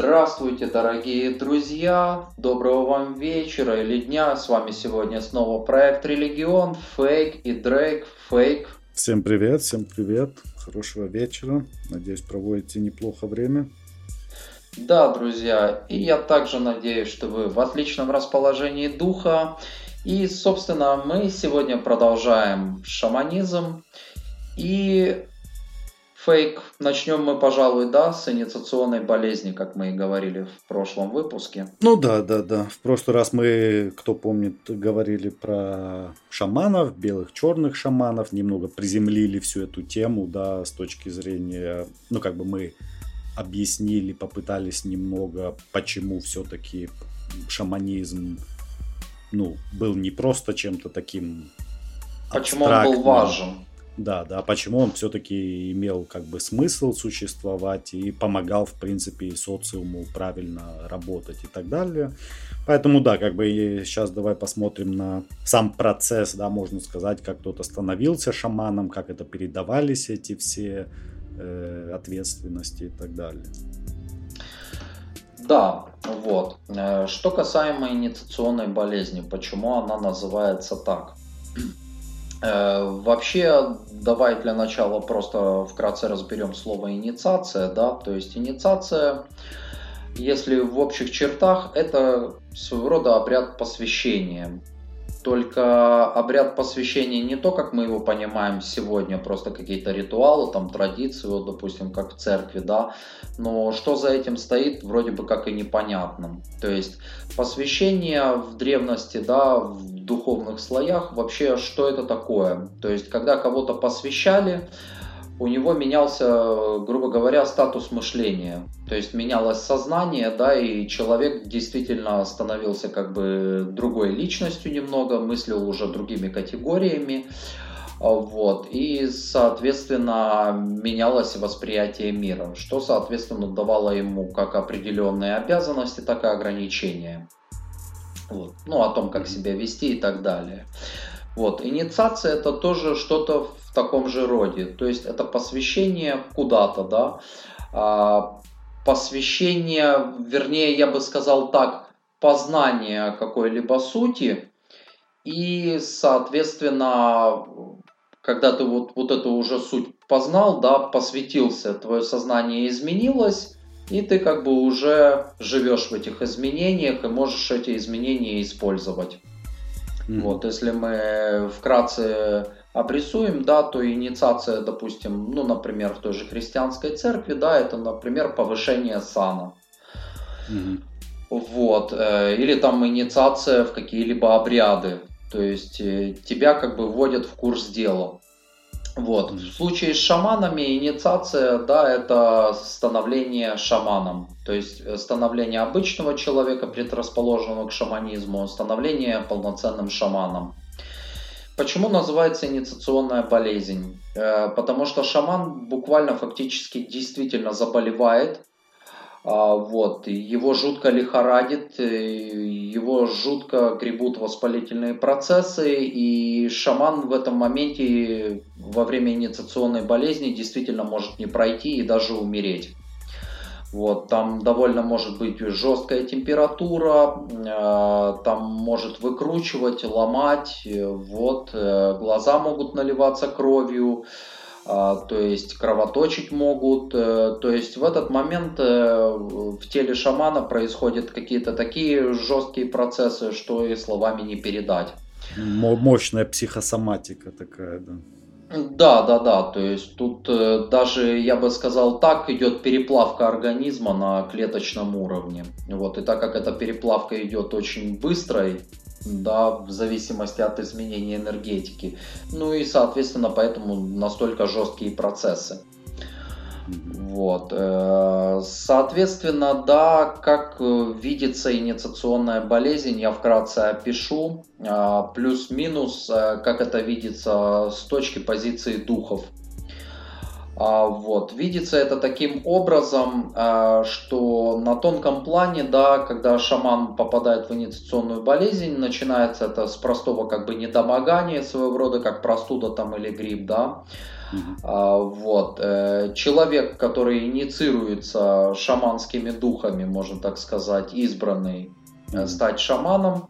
Здравствуйте, дорогие друзья! Доброго вам вечера или дня. С вами сегодня снова проект Религион, Фейк и Дрейк, Фейк. Всем привет, всем привет. Хорошего вечера. Надеюсь, проводите неплохо время. Да, друзья, и я также надеюсь, что вы в отличном расположении духа. И, собственно, мы сегодня продолжаем шаманизм. И Фейк. Начнем мы, пожалуй, да, с инициационной болезни, как мы и говорили в прошлом выпуске. Ну да, да, да. В прошлый раз мы, кто помнит, говорили про шаманов, белых, черных шаманов, немного приземлили всю эту тему, да, с точки зрения, ну как бы мы объяснили, попытались немного, почему все-таки шаманизм, ну, был не просто чем-то таким Почему он был важен да, да, почему он все-таки имел как бы смысл существовать и помогал, в принципе, социуму правильно работать и так далее. Поэтому, да, как бы сейчас давай посмотрим на сам процесс, да, можно сказать, как кто-то становился шаманом, как это передавались эти все э, ответственности и так далее. Да, вот. Э, что касаемо инициационной болезни, почему она называется так? Э, вообще, давай для начала просто вкратце разберем слово инициация, да, то есть инициация, если в общих чертах, это своего рода обряд посвящения. Только обряд посвящения не то, как мы его понимаем сегодня, просто какие-то ритуалы, там традиции, вот, допустим, как в церкви, да, но что за этим стоит, вроде бы как и непонятно. То есть посвящение в древности, да, в духовных слоях, вообще что это такое. То есть когда кого-то посвящали, у него менялся, грубо говоря, статус мышления. То есть менялось сознание, да, и человек действительно становился как бы другой личностью немного, мыслил уже другими категориями. Вот. И, соответственно, менялось восприятие мира, что, соответственно, давало ему как определенные обязанности, так и ограничения. Вот. Ну, о том, как себя вести и так далее. Вот. Инициация это тоже что-то в таком же роде. То есть это посвящение куда-то, да. А, посвящение, вернее, я бы сказал так, познание какой-либо сути. И, соответственно, когда ты вот, вот эту уже суть познал, да, посвятился, твое сознание изменилось, и ты как бы уже живешь в этих изменениях и можешь эти изменения использовать. Mm. Вот, если мы вкратце обрисуем, да, то инициация, допустим, ну, например, в той же христианской церкви, да, это, например, повышение сана. Mm-hmm. Вот, э, или там инициация в какие-либо обряды, то есть э, тебя как бы вводят в курс дела. Вот. В случае с шаманами инициация, да, это становление шаманом. То есть э, становление обычного человека, предрасположенного к шаманизму, становление полноценным шаманом. Почему называется инициационная болезнь? Э, потому что шаман буквально фактически действительно заболевает а, вот, его жутко лихорадит, его жутко гребут воспалительные процессы, и шаман в этом моменте во время инициационной болезни действительно может не пройти и даже умереть. Вот, там довольно может быть жесткая температура, э, там может выкручивать, ломать, э, вот, глаза могут наливаться кровью, а, то есть кровоточить могут. Э, то есть в этот момент э, в теле шамана происходят какие-то такие жесткие процессы, что и словами не передать. Мощная психосоматика такая, да. Да, да, да. То есть тут э, даже, я бы сказал так, идет переплавка организма на клеточном уровне. Вот. И так как эта переплавка идет очень быстрой, да, в зависимости от изменения энергетики. Ну и, соответственно, поэтому настолько жесткие процессы. Вот. Э, соответственно, да, как э, видится инициационная болезнь, я вкратце опишу. Э, плюс-минус, как это видится с точки позиции духов. А, вот. Видится это таким образом, что на тонком плане, да, когда шаман попадает в инициационную болезнь, начинается это с простого как бы недомогания своего рода, как простуда там или грипп, да, Uh-huh. Вот. Э, человек, который инициируется шаманскими духами, можно так сказать, избранный uh-huh. стать шаманом,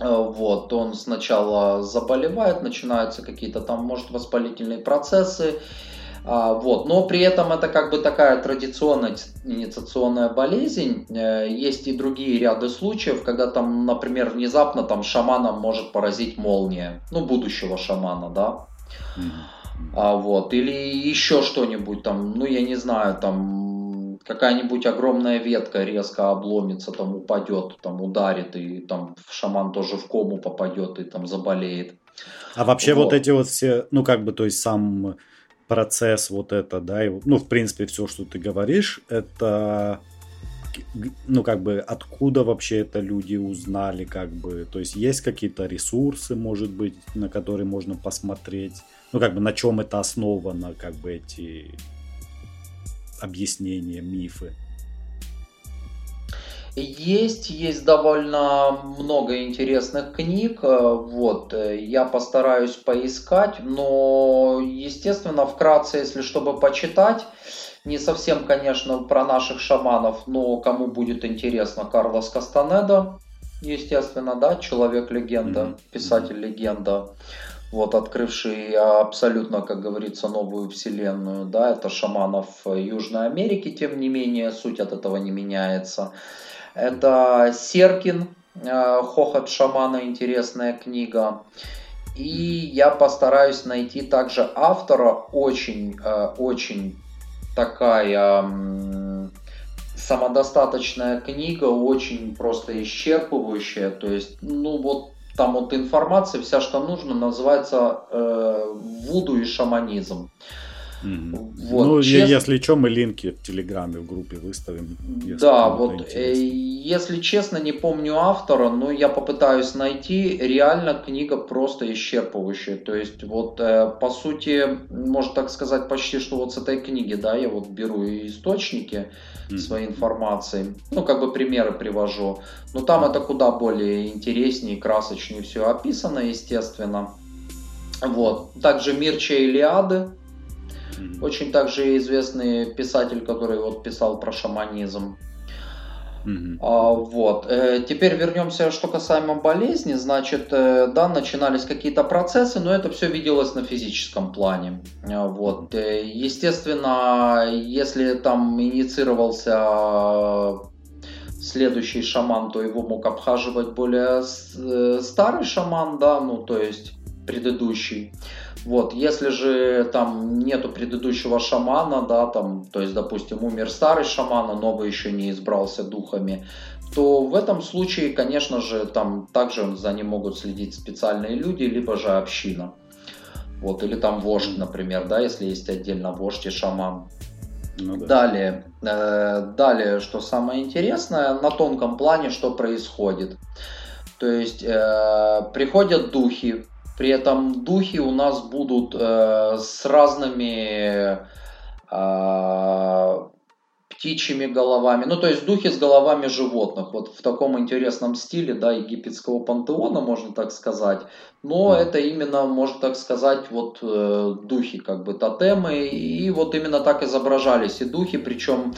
вот, он сначала заболевает, начинаются какие-то там, может, воспалительные процессы, а, вот. Но при этом это как бы такая традиционная инициационная болезнь. Э, есть и другие ряды случаев, когда там, например, внезапно там шамана может поразить молния. Ну, будущего шамана, да. А, вот. Или еще что-нибудь там, ну, я не знаю, там какая-нибудь огромная ветка резко обломится, там упадет, там ударит, и там шаман тоже в кому попадет и там заболеет. А вообще вот, вот эти вот все, ну как бы, то есть сам процесс вот это, да, и, ну, в принципе, все, что ты говоришь, это, ну, как бы, откуда вообще это люди узнали, как бы, то есть есть какие-то ресурсы, может быть, на которые можно посмотреть, ну, как бы, на чем это основано, как бы, эти объяснения, мифы. Есть, есть довольно много интересных книг. Э, вот, э, я постараюсь поискать, но, естественно, вкратце, если чтобы почитать, не совсем, конечно, про наших шаманов, но кому будет интересно, Карлос Кастанеда, естественно, да, человек-легенда, писатель-легенда, вот, открывший абсолютно, как говорится, новую вселенную, да, это шаманов Южной Америки, тем не менее, суть от этого не меняется. Это Серкин, э, Хохот шамана, интересная книга. И я постараюсь найти также автора, очень, э, очень такая самодостаточная книга, очень просто исчерпывающая. То есть, ну вот там вот информация, вся, что нужно, называется э, Вуду и шаманизм. Вот, ну, чест... если что, мы линки в Телеграме, в группе выставим. Да, вот, э, если честно, не помню автора, но я попытаюсь найти. Реально книга просто исчерпывающая. То есть, вот, э, по сути, можно так сказать, почти что вот с этой книги, да, я вот беру источники mm-hmm. своей информации, ну, как бы примеры привожу. Но там это куда более интереснее, красочнее все описано, естественно. Вот. Также Мирча Илиады, Mm-hmm. Очень также известный писатель, который вот писал про шаманизм. Mm-hmm. А, вот. Э, теперь вернемся, что касаемо болезни. Значит, э, да, начинались какие-то процессы, но это все виделось на физическом плане. А, вот. Э, естественно, если там инициировался следующий шаман, то его мог обхаживать более старый шаман, да, ну то есть предыдущий. Вот, если же там нету предыдущего шамана, да, там, то есть, допустим, умер старый шаман, а новый еще не избрался духами, то в этом случае, конечно же, там также за ним могут следить специальные люди, либо же община. Вот, или там вождь, например, да, если есть отдельно вождь и шаман. Ну, да. Далее, э, далее, что самое интересное, на тонком плане, что происходит. То есть э, приходят духи, при этом духи у нас будут э, с разными э, птичьими головами. Ну, то есть духи с головами животных. Вот в таком интересном стиле, да, египетского пантеона, можно так сказать. Но это именно, можно так сказать, вот э, духи, как бы тотемы. И вот именно так изображались и духи. Причем,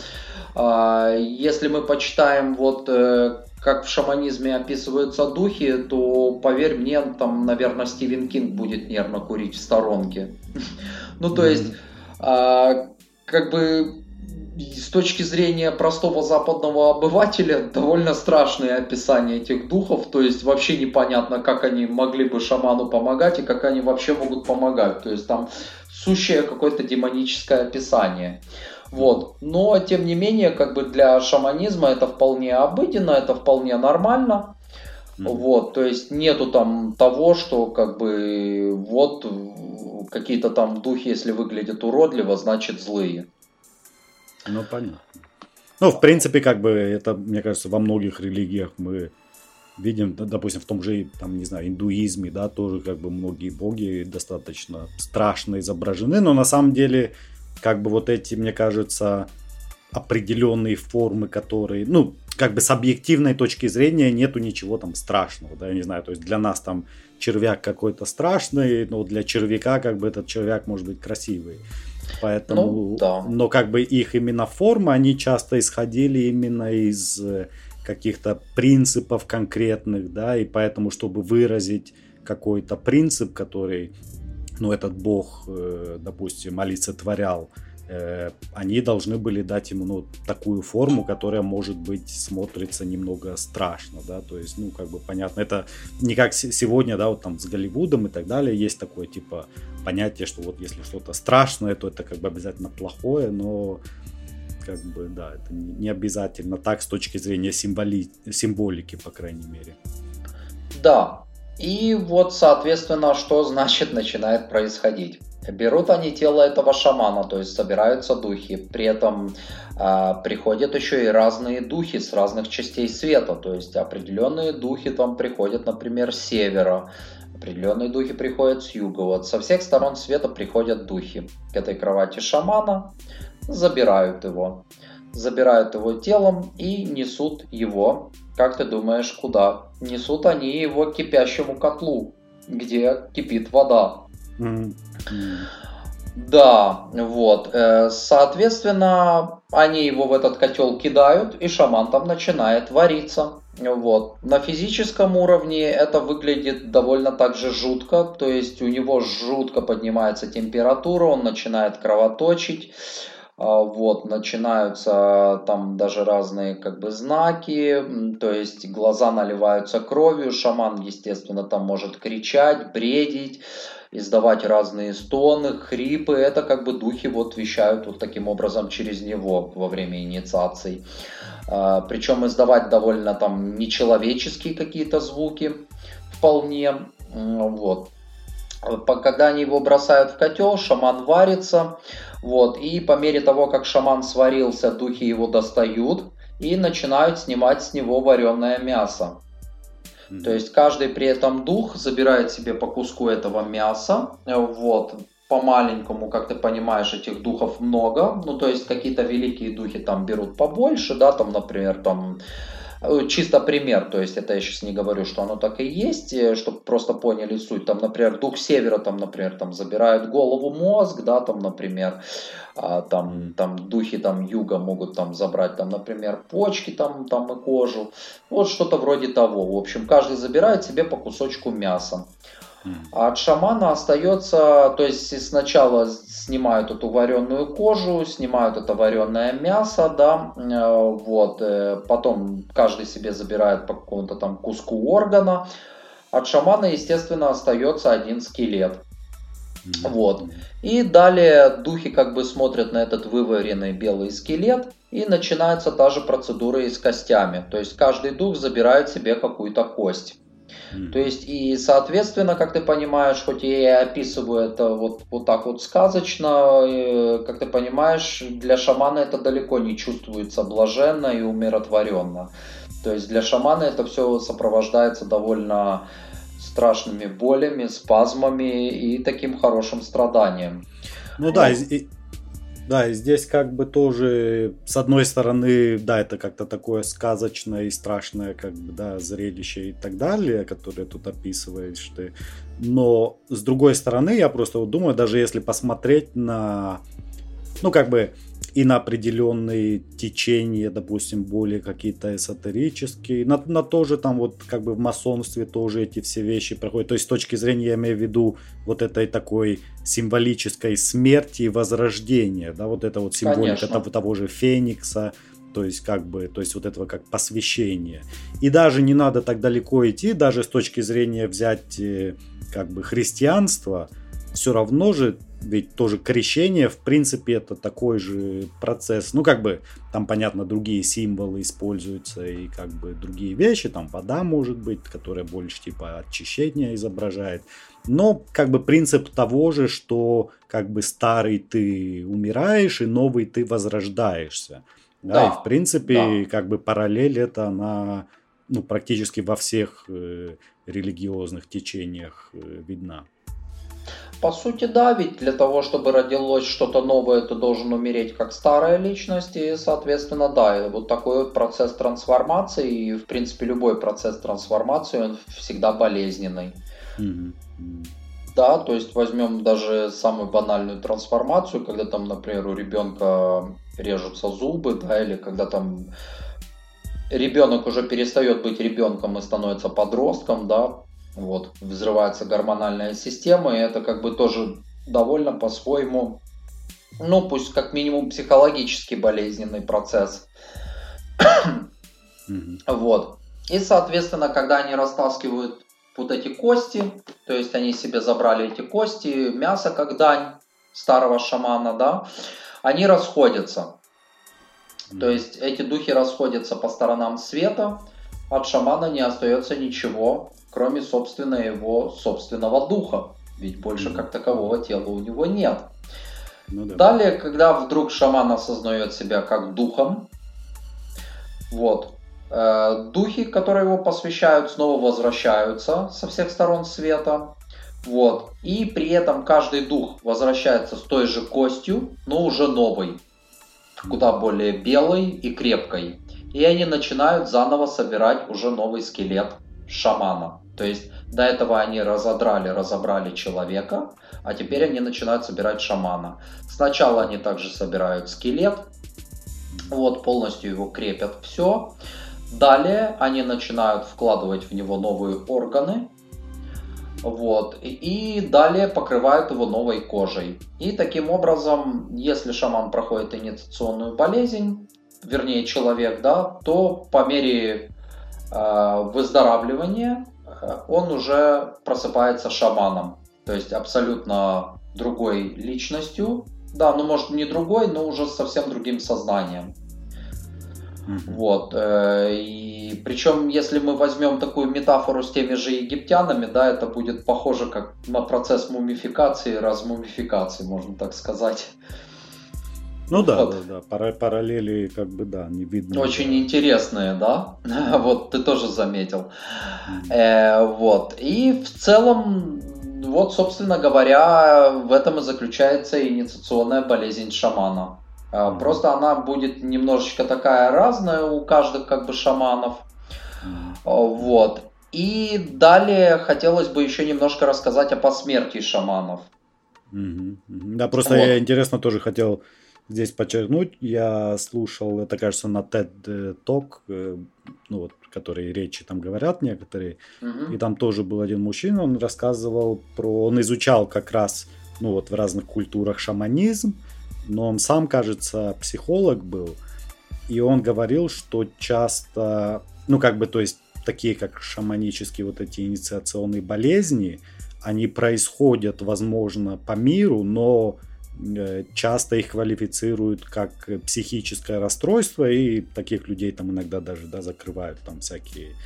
э, если мы почитаем вот э, как в шаманизме описываются духи, то поверь мне, там, наверное, Стивен Кинг будет нервно курить в сторонке. Ну, то есть, а, как бы с точки зрения простого западного обывателя довольно страшное описание этих духов, то есть вообще непонятно, как они могли бы шаману помогать и как они вообще могут помогать, то есть там сущее какое-то демоническое описание. Вот. Но, тем не менее, как бы для шаманизма это вполне обыденно, это вполне нормально. Mm-hmm. Вот, то есть нету там того, что как бы вот какие-то там духи, если выглядят уродливо, значит злые. Ну, понятно. Ну, в принципе, как бы это, мне кажется, во многих религиях мы видим, допустим, в том же, там, не знаю, индуизме, да, тоже как бы многие боги достаточно страшно изображены, но на самом деле как бы вот эти, мне кажется, определенные формы, которые, ну, как бы с объективной точки зрения нету ничего там страшного, да, я не знаю, то есть для нас там червяк какой-то страшный, но для червяка как бы этот червяк может быть красивый. Поэтому, ну, да. но как бы их именно форма, они часто исходили именно из э, каких-то принципов конкретных, да, и поэтому, чтобы выразить какой-то принцип, который, ну, этот бог, э, допустим, олицетворял, Э, они должны были дать ему ну, такую форму, которая, может быть, смотрится немного страшно, да, то есть, ну, как бы понятно, это не как сегодня, да, вот там с Голливудом и так далее, есть такое, типа, понятие, что вот если что-то страшное, то это как бы обязательно плохое, но как бы, да, это не обязательно так с точки зрения символи... символики, по крайней мере. Да, и вот, соответственно, что значит начинает происходить? Берут они тело этого шамана, то есть собираются духи. При этом э, приходят еще и разные духи с разных частей света. То есть определенные духи там приходят, например, с севера. Определенные духи приходят с юга. Вот со всех сторон света приходят духи к этой кровати шамана, забирают его. Забирают его телом и несут его, как ты думаешь, куда? Несут они его к кипящему котлу, где кипит вода. Да, вот. Э, соответственно, они его в этот котел кидают, и шаман там начинает вариться. Вот. На физическом уровне это выглядит довольно так же жутко, то есть у него жутко поднимается температура, он начинает кровоточить, вот, начинаются там даже разные как бы знаки, то есть глаза наливаются кровью, шаман, естественно, там может кричать, бредить, издавать разные стоны, хрипы. Это как бы духи вот вещают вот таким образом через него во время инициаций. А, Причем издавать довольно там нечеловеческие какие-то звуки вполне. Вот. Когда они его бросают в котел, шаман варится. Вот, и по мере того, как шаман сварился, духи его достают и начинают снимать с него вареное мясо. То есть каждый при этом дух забирает себе по куску этого мяса, вот, по маленькому, как ты понимаешь, этих духов много, ну, то есть какие-то великие духи там берут побольше, да, там, например, там, чисто пример, то есть это я сейчас не говорю, что оно так и есть, э, чтобы просто поняли суть. Там, например, дух севера, там, например, там забирают голову, мозг, да, там, например, а, там, там духи там юга могут там забрать, там, например, почки там, там и кожу, вот что-то вроде того. В общем, каждый забирает себе по кусочку мяса. А от шамана остается, то есть сначала снимают эту вареную кожу, снимают это вареное мясо, да, э, вот, э, потом каждый себе забирает по какому-то там куску органа. От шамана, естественно, остается один скелет. Вот. И далее духи как бы смотрят на этот вываренный белый скелет, и начинается та же процедура и с костями. То есть каждый дух забирает себе какую-то кость. То есть, и, соответственно, как ты понимаешь, хоть я и описываю это вот, вот так вот сказочно, как ты понимаешь, для шамана это далеко не чувствуется блаженно и умиротворенно. То есть для шамана это все сопровождается довольно страшными болями, спазмами и таким хорошим страданием. Ну да, и, да, и здесь как бы тоже, с одной стороны, да, это как-то такое сказочное и страшное, как бы, да, зрелище и так далее, которое тут описываешь ты. Но, с другой стороны, я просто вот думаю, даже если посмотреть на, ну, как бы, и на определенные течения, допустим, более какие-то эзотерические, на, на то же там вот как бы в масонстве тоже эти все вещи проходят. То есть с точки зрения, я имею в виду вот этой такой символической смерти и возрождения, да, вот это вот символика того, того же Феникса, то есть как бы, то есть вот этого как посвящение. И даже не надо так далеко идти, даже с точки зрения взять э, как бы христианство, все равно же ведь тоже крещение, в принципе, это такой же процесс. Ну, как бы, там, понятно, другие символы используются и как бы другие вещи. Там вода может быть, которая больше типа очищения изображает. Но как бы принцип того же, что как бы старый ты умираешь и новый ты возрождаешься. Да, да и в принципе, да. как бы параллель это она ну, практически во всех э, религиозных течениях э, видна. По сути, да, ведь для того, чтобы родилось что-то новое, ты должен умереть как старая личность, и, соответственно, да, вот такой вот процесс трансформации, и, в принципе, любой процесс трансформации, он всегда болезненный. Да, то есть возьмем даже самую банальную трансформацию, когда там, например, у ребенка режутся зубы, да, или когда там ребенок уже перестает быть ребенком и становится подростком, да, вот, взрывается гормональная система, и это как бы тоже довольно по-своему, ну, пусть как минимум психологически болезненный процесс. Вот. И, соответственно, когда они растаскивают вот эти кости, то есть они себе забрали эти кости, мясо как дань старого шамана, да, они расходятся. То есть эти духи расходятся по сторонам света, от шамана не остается ничего, кроме собственно его собственного духа. Ведь больше как такового тела у него нет. Ну, да. Далее, когда вдруг шаман осознает себя как духом, вот, э, духи, которые его посвящают, снова возвращаются со всех сторон света. Вот. И при этом каждый дух возвращается с той же костью, но уже новой, куда более белой и крепкой. И они начинают заново собирать уже новый скелет шамана. То есть до этого они разодрали, разобрали человека, а теперь они начинают собирать шамана. Сначала они также собирают скелет, вот полностью его крепят все. Далее они начинают вкладывать в него новые органы, вот, и далее покрывают его новой кожей. И таким образом, если шаман проходит инициационную болезнь, вернее человек, да, то по мере э, выздоравливания он уже просыпается шаманом, то есть абсолютно другой личностью. Да, ну может не другой, но уже совсем другим сознанием. Mm-hmm. Вот. Э, и причем, если мы возьмем такую метафору с теми же египтянами, да, это будет похоже как на процесс мумификации, размумификации, можно так сказать. Ну да, вот. да, да, параллели как бы да, не видно. Очень да. интересные, да, вот ты тоже заметил. Mm-hmm. Э, вот, и в целом, вот, собственно говоря, в этом и заключается инициационная болезнь шамана. Mm-hmm. Просто она будет немножечко такая разная у каждых как бы шаманов. Mm-hmm. Вот. И далее хотелось бы еще немножко рассказать о посмертии шаманов. Да, просто вот. я интересно тоже хотел здесь подчеркнуть. Я слушал, это кажется, на TED Talk, э, ну вот, которые речи там говорят некоторые. Угу. И там тоже был один мужчина, он рассказывал про, он изучал как раз, ну вот в разных культурах шаманизм, но он сам, кажется, психолог был. И он говорил, что часто, ну как бы, то есть такие как шаманические вот эти инициационные болезни, они происходят, возможно, по миру, но часто их квалифицируют как психическое расстройство, и таких людей там иногда даже да, закрывают там всякие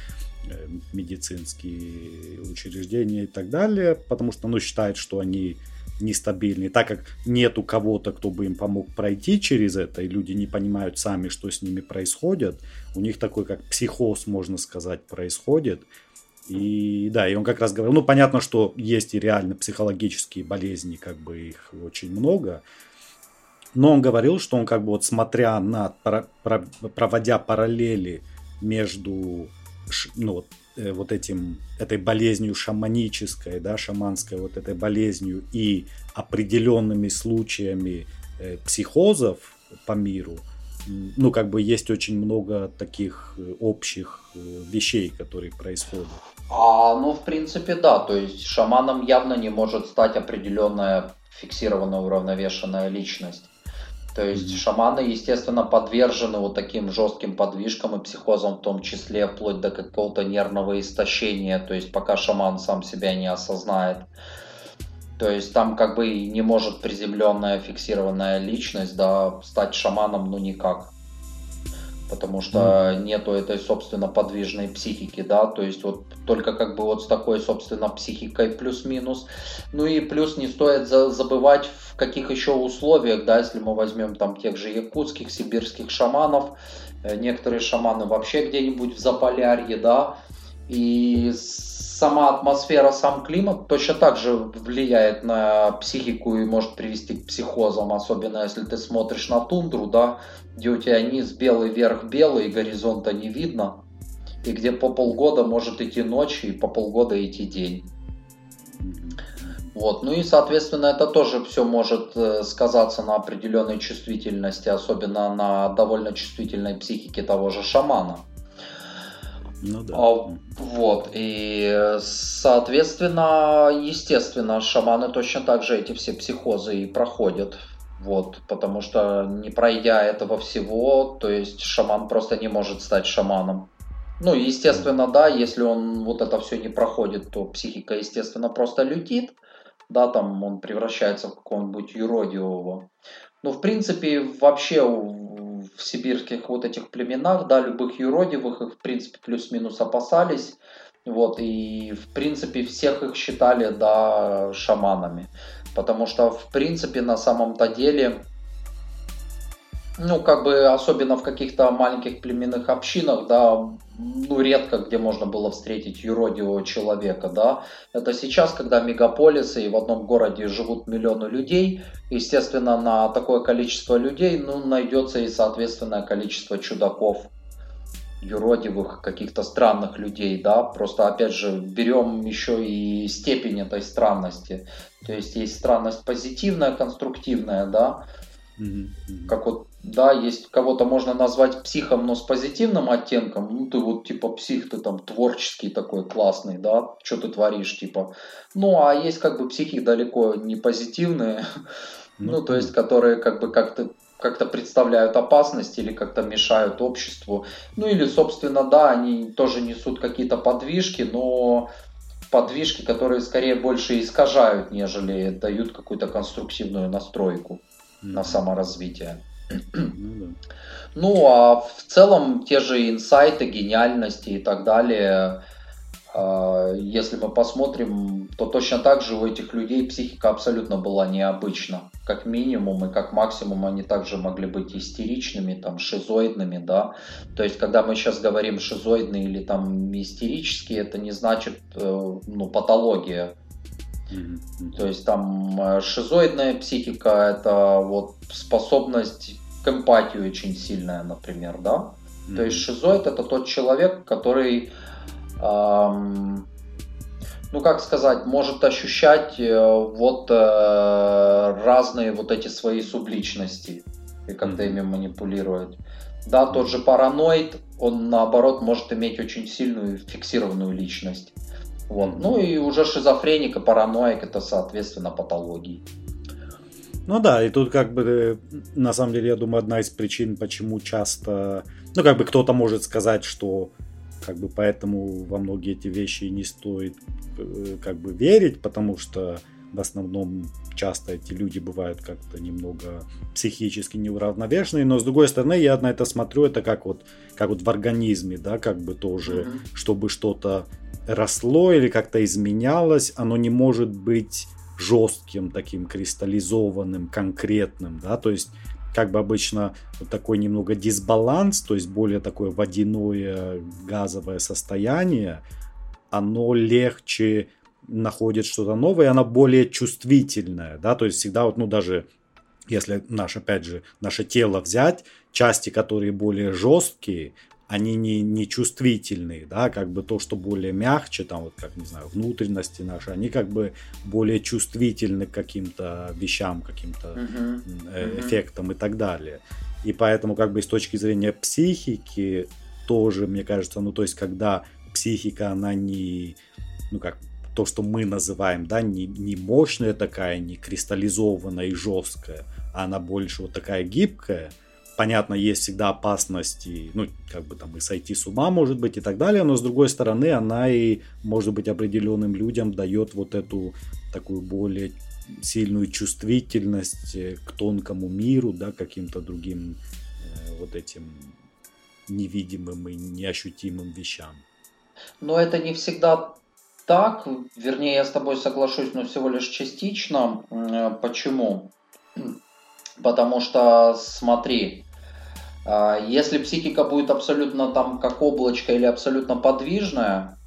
э, медицинские учреждения и так далее, потому что ну, считают, что они нестабильны. Так как нету кого-то, кто бы им помог пройти через это, и люди не понимают сами, что с ними происходит, у них такой как психоз, можно сказать, происходит. И да, и он как раз говорил, ну понятно, что есть и реально психологические болезни, как бы их очень много, но он говорил, что он как бы вот смотря на, проводя параллели между ну, вот, э, вот этим, этой болезнью шаманической, да, шаманской вот этой болезнью и определенными случаями э, психозов по миру, ну, как бы есть очень много таких э, общих вещей, которые происходят. А, ну, в принципе, да. То есть шаманом явно не может стать определенная фиксированная уравновешенная личность. То есть шаманы, естественно, подвержены вот таким жестким подвижкам и психозам, в том числе вплоть до какого-то нервного истощения, то есть пока шаман сам себя не осознает. То есть там как бы не может приземленная фиксированная личность да, стать шаманом, ну никак потому что mm. нету этой, собственно, подвижной психики, да, то есть вот только как бы вот с такой, собственно, психикой плюс-минус. Ну и плюс не стоит за забывать, в каких еще условиях, да, если мы возьмем там тех же якутских, сибирских шаманов, э, некоторые шаманы вообще где-нибудь в Заполярье, да, и сама атмосфера, сам климат точно так же влияет на психику и может привести к психозам, особенно если ты смотришь на тундру, да, где у тебя низ белый, верх белый, и горизонта не видно, и где по полгода может идти ночь, и по полгода идти день. Вот. Ну и, соответственно, это тоже все может э, сказаться на определенной чувствительности, особенно на довольно чувствительной психике того же шамана. Ну да. А, вот. И, соответственно, естественно, шаманы точно так же эти все психозы и проходят. Вот, потому что не пройдя этого всего, то есть шаман просто не может стать шаманом. Ну, естественно, да, если он вот это все не проходит, то психика, естественно, просто летит, да, там он превращается в какого-нибудь юродивого. Ну, в принципе, вообще в сибирских вот этих племенах, да, любых юродивых их, в принципе, плюс-минус опасались. Вот, и, в принципе, всех их считали, да, шаманами. Потому что, в принципе, на самом-то деле, ну, как бы, особенно в каких-то маленьких племенных общинах, да, ну, редко где можно было встретить юродивого человека, да. Это сейчас, когда мегаполисы и в одном городе живут миллионы людей, естественно, на такое количество людей, ну, найдется и соответственное количество чудаков, юродивых, каких-то странных людей, да. Просто, опять же, берем еще и степень этой странности. То есть есть странность позитивная, конструктивная, да, как вот, да, есть кого-то можно назвать психом, но с позитивным оттенком. Ну, ты вот типа псих, ты там творческий такой классный, да, что ты творишь, типа. Ну, а есть как бы психи далеко не позитивные, ну, ну то есть, которые как бы как-то как-то представляют опасность или как-то мешают обществу. Ну или, собственно, да, они тоже несут какие-то подвижки, но подвижки, которые скорее больше искажают, нежели дают какую-то конструктивную настройку на саморазвитие. Ну, ну а в целом те же инсайты, гениальности и так далее, а, если мы посмотрим, то точно так же у этих людей психика абсолютно была необычна. Как минимум и как максимум они также могли быть истеричными, там, шизоидными, да. То есть, когда мы сейчас говорим шизоидные или там истерические, это не значит, э, ну, патология то есть там э, шизоидная психика это вот способность к эмпатии очень сильная, например, да. Mm-hmm. То есть шизоид это тот человек, который, эм, ну как сказать, может ощущать э, вот э, разные вот эти свои субличности и когда mm-hmm. ими манипулирует. Да, тот же параноид, он наоборот может иметь очень сильную фиксированную личность. Вот. Ну и уже шизофреника, параноик это, соответственно, патологии. Ну да, и тут как бы, на самом деле, я думаю, одна из причин, почему часто, ну как бы кто-то может сказать, что как бы поэтому во многие эти вещи не стоит э, как бы верить, потому что в основном часто эти люди бывают как-то немного психически неуравновешенные, но с другой стороны я на это смотрю, это как вот, как вот в организме, да, как бы тоже, mm-hmm. чтобы что-то росло или как-то изменялось, оно не может быть жестким, таким кристаллизованным, конкретным, да, то есть как бы обычно вот такой немного дисбаланс, то есть более такое водяное газовое состояние, оно легче находит что-то новое, она более чувствительная, да, то есть всегда вот, ну, даже если наш, опять же, наше тело взять, части, которые более жесткие, они не, не чувствительные, да, как бы то, что более мягче, там вот, как, не знаю, внутренности наши, они как бы более чувствительны к каким-то вещам, каким-то uh-huh. эффектам и так далее. И поэтому, как бы, с точки зрения психики, тоже, мне кажется, ну, то есть, когда психика, она не, ну, как, то, что мы называем, да, не, не мощная такая, не кристаллизованная и жесткая, а она больше вот такая гибкая, понятно, есть всегда опасности, ну, как бы там и сойти с ума, может быть, и так далее, но с другой стороны, она и, может быть, определенным людям дает вот эту такую более сильную чувствительность э, к тонкому миру, да, каким-то другим э, вот этим невидимым и неощутимым вещам. Но это не всегда так, вернее, я с тобой соглашусь, но всего лишь частично. Э, почему? Потому что, смотри, если психика будет абсолютно там как облачко или абсолютно подвижная,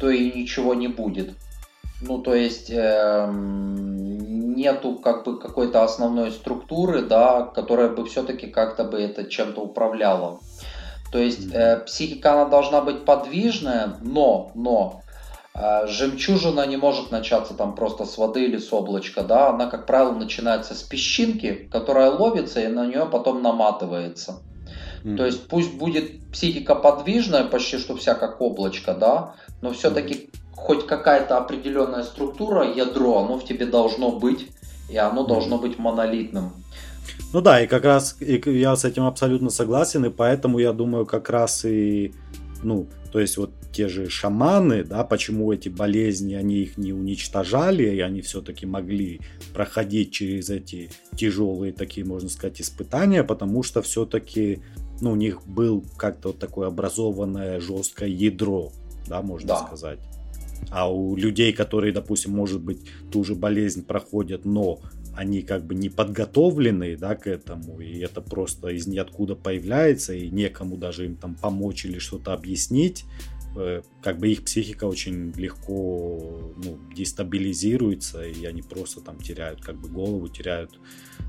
то и ничего не будет. Ну, то есть э, нету как бы какой-то основной структуры, да, которая бы все-таки как-то бы это чем-то управляла. То есть э, психика она должна быть подвижная, но, но э, жемчужина не может начаться там просто с воды или с облачка, да, она как правило начинается с песчинки, которая ловится и на нее потом наматывается. Mm-hmm. То есть пусть будет психика подвижная, почти что вся как облачко, да, но все-таки хоть какая-то определенная структура, ядро, оно в тебе должно быть, и оно должно быть монолитным. Ну да, и как раз и я с этим абсолютно согласен, и поэтому я думаю, как раз и, ну, то есть вот те же шаманы, да, почему эти болезни, они их не уничтожали, и они все-таки могли проходить через эти тяжелые такие, можно сказать, испытания, потому что все-таки, ну, у них был как-то вот такое образованное жесткое ядро, да, можно да. сказать. А у людей, которые, допустим, может быть, ту же болезнь проходят, но они как бы не подготовлены да, к этому, и это просто из ниоткуда появляется, и некому даже им там помочь или что-то объяснить, как бы их психика очень легко ну, дестабилизируется, и они просто там теряют как бы голову, теряют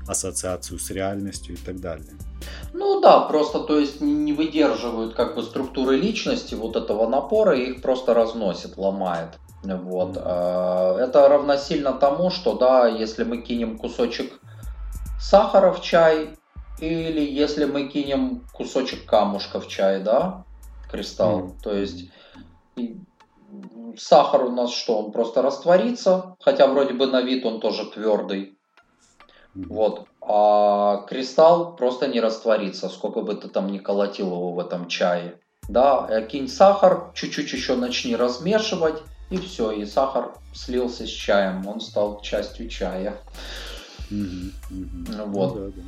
ассоциацию с реальностью и так далее. Ну да, просто то есть не выдерживают как бы структуры личности вот этого напора и их просто разносит, ломает. Вот. Mm-hmm. Это равносильно тому, что да, если мы кинем кусочек сахара в чай, или если мы кинем кусочек камушка в чай, да, кристалл. Mm-hmm. То есть сахар у нас что, он просто растворится, хотя вроде бы на вид он тоже твердый. Вот. А кристалл просто не растворится, сколько бы ты там ни колотил его в этом чае. Да, кинь сахар, чуть-чуть еще начни размешивать, и все, и сахар слился с чаем, он стал частью чая. Mm-hmm. Вот. Ну, да, да.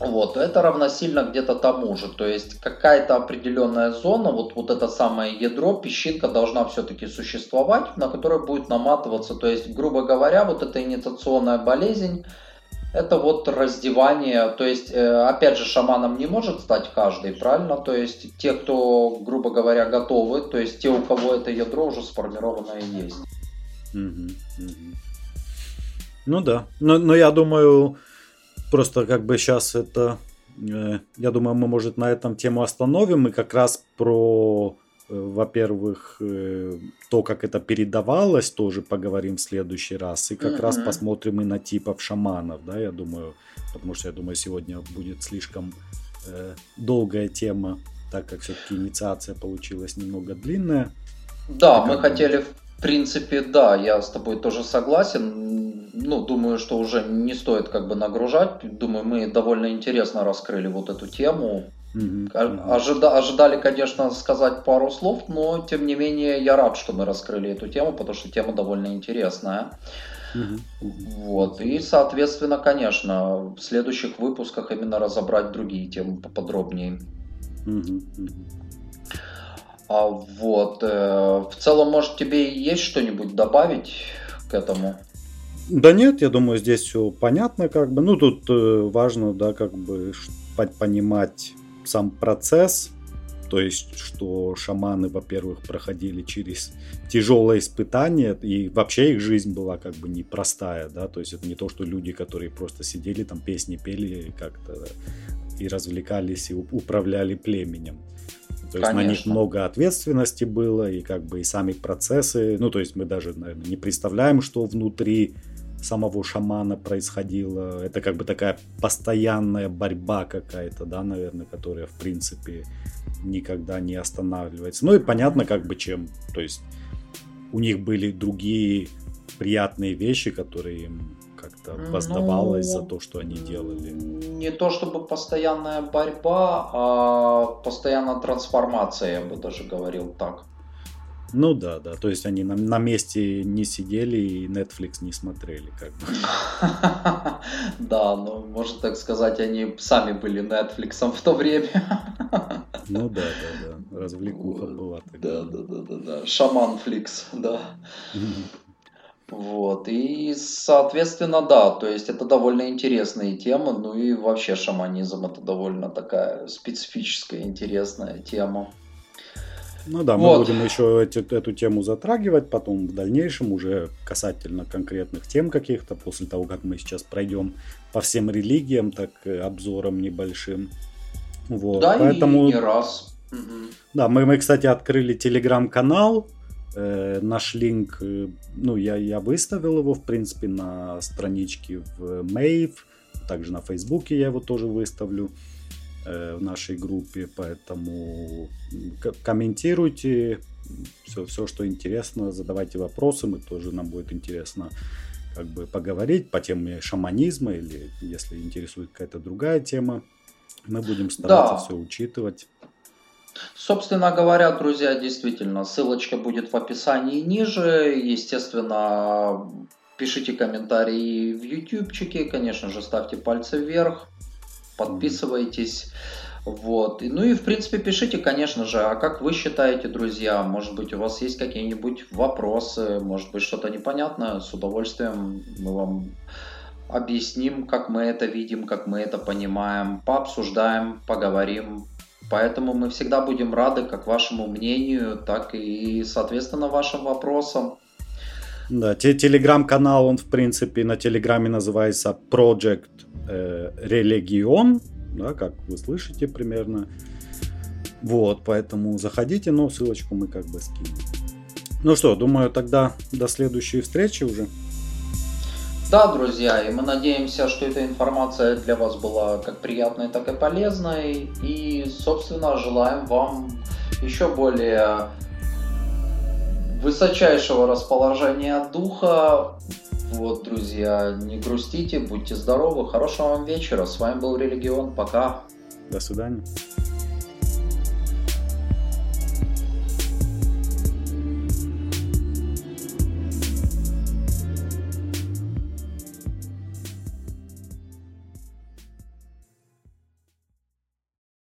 Вот, это равносильно где-то тому же. То есть какая-то определенная зона, вот, вот это самое ядро, песчинка должна все-таки существовать, на которой будет наматываться. То есть, грубо говоря, вот эта инициационная болезнь, это вот раздевание, то есть, э, опять же, шаманом не может стать каждый, правильно? То есть, те, кто, грубо говоря, готовы, то есть, те, у кого это ядро уже сформированное есть. Ну да, но, но я думаю, просто как бы сейчас это, э, я думаю, мы, может, на этом тему остановим и как раз про Э, во-первых, э, то, как это передавалось, тоже поговорим в следующий раз. И как mm-hmm. раз посмотрим и на типов шаманов, да, я думаю. Потому что я думаю, сегодня будет слишком долгая тема, так как все-таки инициация получилась немного длинная. Да, мы хотели, в принципе, да, я с тобой тоже согласен. Ну, думаю, что уже не стоит как бы нагружать. Думаю, мы довольно интересно раскрыли вот эту тему. Ожида, ожидали, конечно, сказать пару слов, но тем не менее я рад, что мы раскрыли эту тему, потому что тема довольно интересная. Вот. И, соответственно, конечно, в следующих выпусках именно разобрать другие темы поподробнее. А вот. Э, в целом, может, тебе есть что-нибудь добавить к этому? Да нет, я думаю, здесь все понятно, как бы. Ну, тут э, важно, да, как бы понимать сам процесс, то есть, что шаманы, во-первых, проходили через тяжелое испытание, и вообще их жизнь была как бы непростая, да, то есть это не то, что люди, которые просто сидели там, песни пели как-то и развлекались, и управляли племенем. То есть Конечно. на них много ответственности было, и как бы и сами процессы, ну, то есть мы даже, наверное, не представляем, что внутри самого шамана происходило. Это как бы такая постоянная борьба какая-то, да, наверное, которая, в принципе, никогда не останавливается. Ну и понятно, как бы чем. То есть у них были другие приятные вещи, которые им как-то воздавалось ну, за то, что они делали. Не то чтобы постоянная борьба, а постоянная трансформация, я бы даже говорил так. Ну да, да. То есть они на, на месте не сидели и Netflix не смотрели, как бы. Да, ну можно так сказать, они сами были Netflix в то время. Ну да, да, да. Развлекуха была Да, да, да, да, да. Шаманфликс, да. Вот, и, соответственно, да, то есть это довольно интересные темы, ну и вообще шаманизм это довольно такая специфическая, интересная тема. Ну да, мы вот. будем еще эти, эту тему затрагивать потом в дальнейшем, уже касательно конкретных тем каких-то, после того, как мы сейчас пройдем по всем религиям, так обзором небольшим. Вот, да, поэтому... и не раз. Да, мы, мы, кстати, открыли телеграм-канал, наш линк, э, ну, я, я выставил его, в принципе, на страничке в Mave, также на Фейсбуке я его тоже выставлю. Э, в нашей группе, поэтому комментируйте все, все, что интересно, задавайте вопросы, мы тоже нам будет интересно как бы поговорить по теме шаманизма или если интересует какая-то другая тема, мы будем стараться да. все учитывать. Собственно говоря, друзья, действительно, ссылочка будет в описании ниже. Естественно, пишите комментарии в ютубчике, конечно же, ставьте пальцы вверх подписывайтесь. Вот. Ну и, в принципе, пишите, конечно же, а как вы считаете, друзья, может быть, у вас есть какие-нибудь вопросы, может быть, что-то непонятное, с удовольствием мы вам объясним, как мы это видим, как мы это понимаем, пообсуждаем, поговорим. Поэтому мы всегда будем рады как вашему мнению, так и, соответственно, вашим вопросам. Да, телеграм-канал, он, в принципе, на телеграме называется Project э, Religion, да, как вы слышите примерно. Вот, поэтому заходите, но ссылочку мы как бы скинем. Ну что, думаю, тогда до следующей встречи уже. Да, друзья, и мы надеемся, что эта информация для вас была как приятной, так и полезной. И, собственно, желаем вам еще более высочайшего расположения духа. Вот, друзья, не грустите, будьте здоровы, хорошего вам вечера. С вами был Религион, пока. До свидания.